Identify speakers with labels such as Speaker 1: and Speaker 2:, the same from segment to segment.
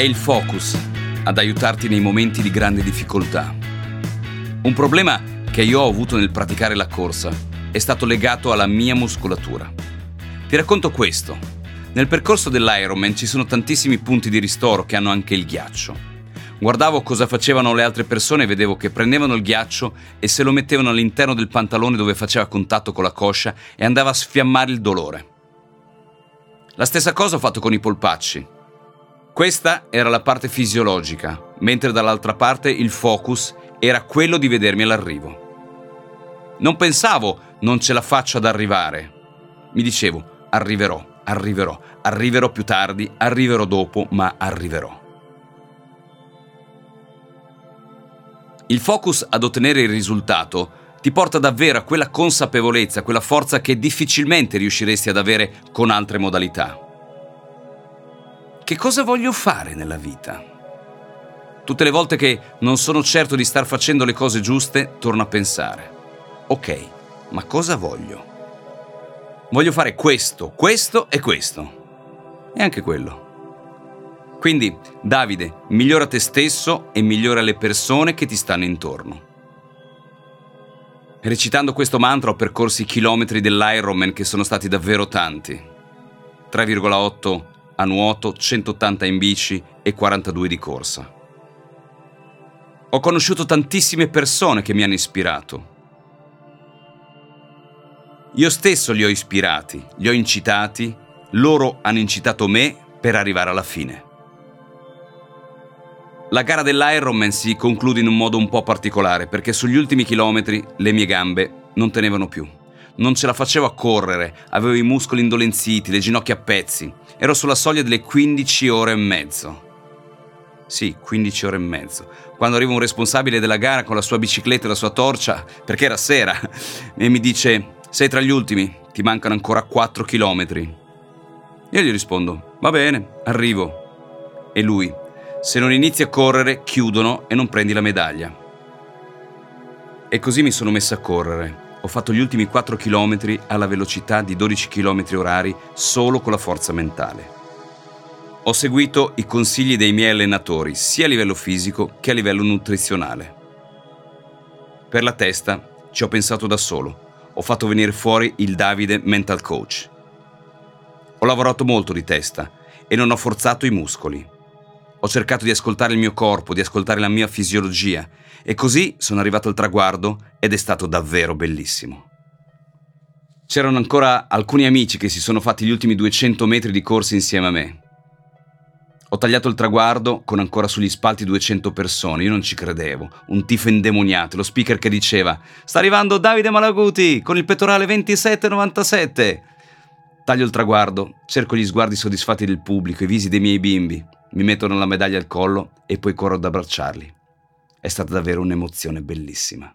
Speaker 1: È il focus ad aiutarti nei momenti di grande difficoltà. Un problema che io ho avuto nel praticare la corsa è stato legato alla mia muscolatura. Ti racconto questo. Nel percorso dell'Ironman ci sono tantissimi punti di ristoro che hanno anche il ghiaccio. Guardavo cosa facevano le altre persone e vedevo che prendevano il ghiaccio e se lo mettevano all'interno del pantalone dove faceva contatto con la coscia e andava a sfiammare il dolore. La stessa cosa ho fatto con i polpacci. Questa era la parte fisiologica, mentre dall'altra parte il focus era quello di vedermi all'arrivo. Non pensavo non ce la faccio ad arrivare. Mi dicevo arriverò, arriverò, arriverò più tardi, arriverò dopo, ma arriverò. Il focus ad ottenere il risultato ti porta davvero a quella consapevolezza, quella forza che difficilmente riusciresti ad avere con altre modalità. Che cosa voglio fare nella vita? Tutte le volte che non sono certo di star facendo le cose giuste, torno a pensare. Ok, ma cosa voglio? Voglio fare questo, questo e questo. E anche quello. Quindi, Davide, migliora te stesso e migliora le persone che ti stanno intorno. Recitando questo mantra ho percorso i chilometri dell'Ironman che sono stati davvero tanti. 3,8 a nuoto, 180 in bici e 42 di corsa. Ho conosciuto tantissime persone che mi hanno ispirato. Io stesso li ho ispirati, li ho incitati, loro hanno incitato me per arrivare alla fine. La gara dell'Ironman si conclude in un modo un po' particolare perché sugli ultimi chilometri le mie gambe non tenevano più. Non ce la facevo a correre, avevo i muscoli indolenziti, le ginocchia a pezzi. Ero sulla soglia delle 15 ore e mezzo. Sì, 15 ore e mezzo. Quando arriva un responsabile della gara con la sua bicicletta e la sua torcia, perché era sera, e mi dice: Sei tra gli ultimi, ti mancano ancora 4 chilometri. Io gli rispondo: Va bene, arrivo. E lui: Se non inizi a correre, chiudono e non prendi la medaglia. E così mi sono messo a correre ho fatto gli ultimi 4 km alla velocità di 12 km orari solo con la forza mentale. Ho seguito i consigli dei miei allenatori sia a livello fisico che a livello nutrizionale. Per la testa ci ho pensato da solo, ho fatto venire fuori il Davide Mental Coach. Ho lavorato molto di testa e non ho forzato i muscoli. Ho cercato di ascoltare il mio corpo, di ascoltare la mia fisiologia e così sono arrivato al traguardo ed è stato davvero bellissimo. C'erano ancora alcuni amici che si sono fatti gli ultimi 200 metri di corsa insieme a me. Ho tagliato il traguardo con ancora sugli spalti 200 persone, io non ci credevo, un tifo indemoniato, lo speaker che diceva «Sta arrivando Davide Malaguti con il pettorale 2797!» Taglio il traguardo, cerco gli sguardi soddisfatti del pubblico, i visi dei miei bimbi, mi mettono la medaglia al collo e poi corro ad abbracciarli. È stata davvero un'emozione bellissima.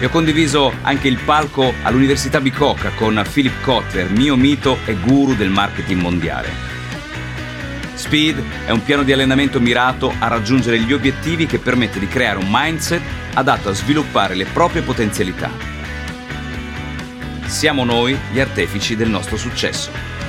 Speaker 1: e ho condiviso anche il palco all'Università Bicocca con Philip Kotler, mio mito e guru del marketing mondiale. Speed è un piano di allenamento mirato a raggiungere gli obiettivi che permette di creare un mindset adatto a sviluppare le proprie potenzialità. Siamo noi gli artefici del nostro successo.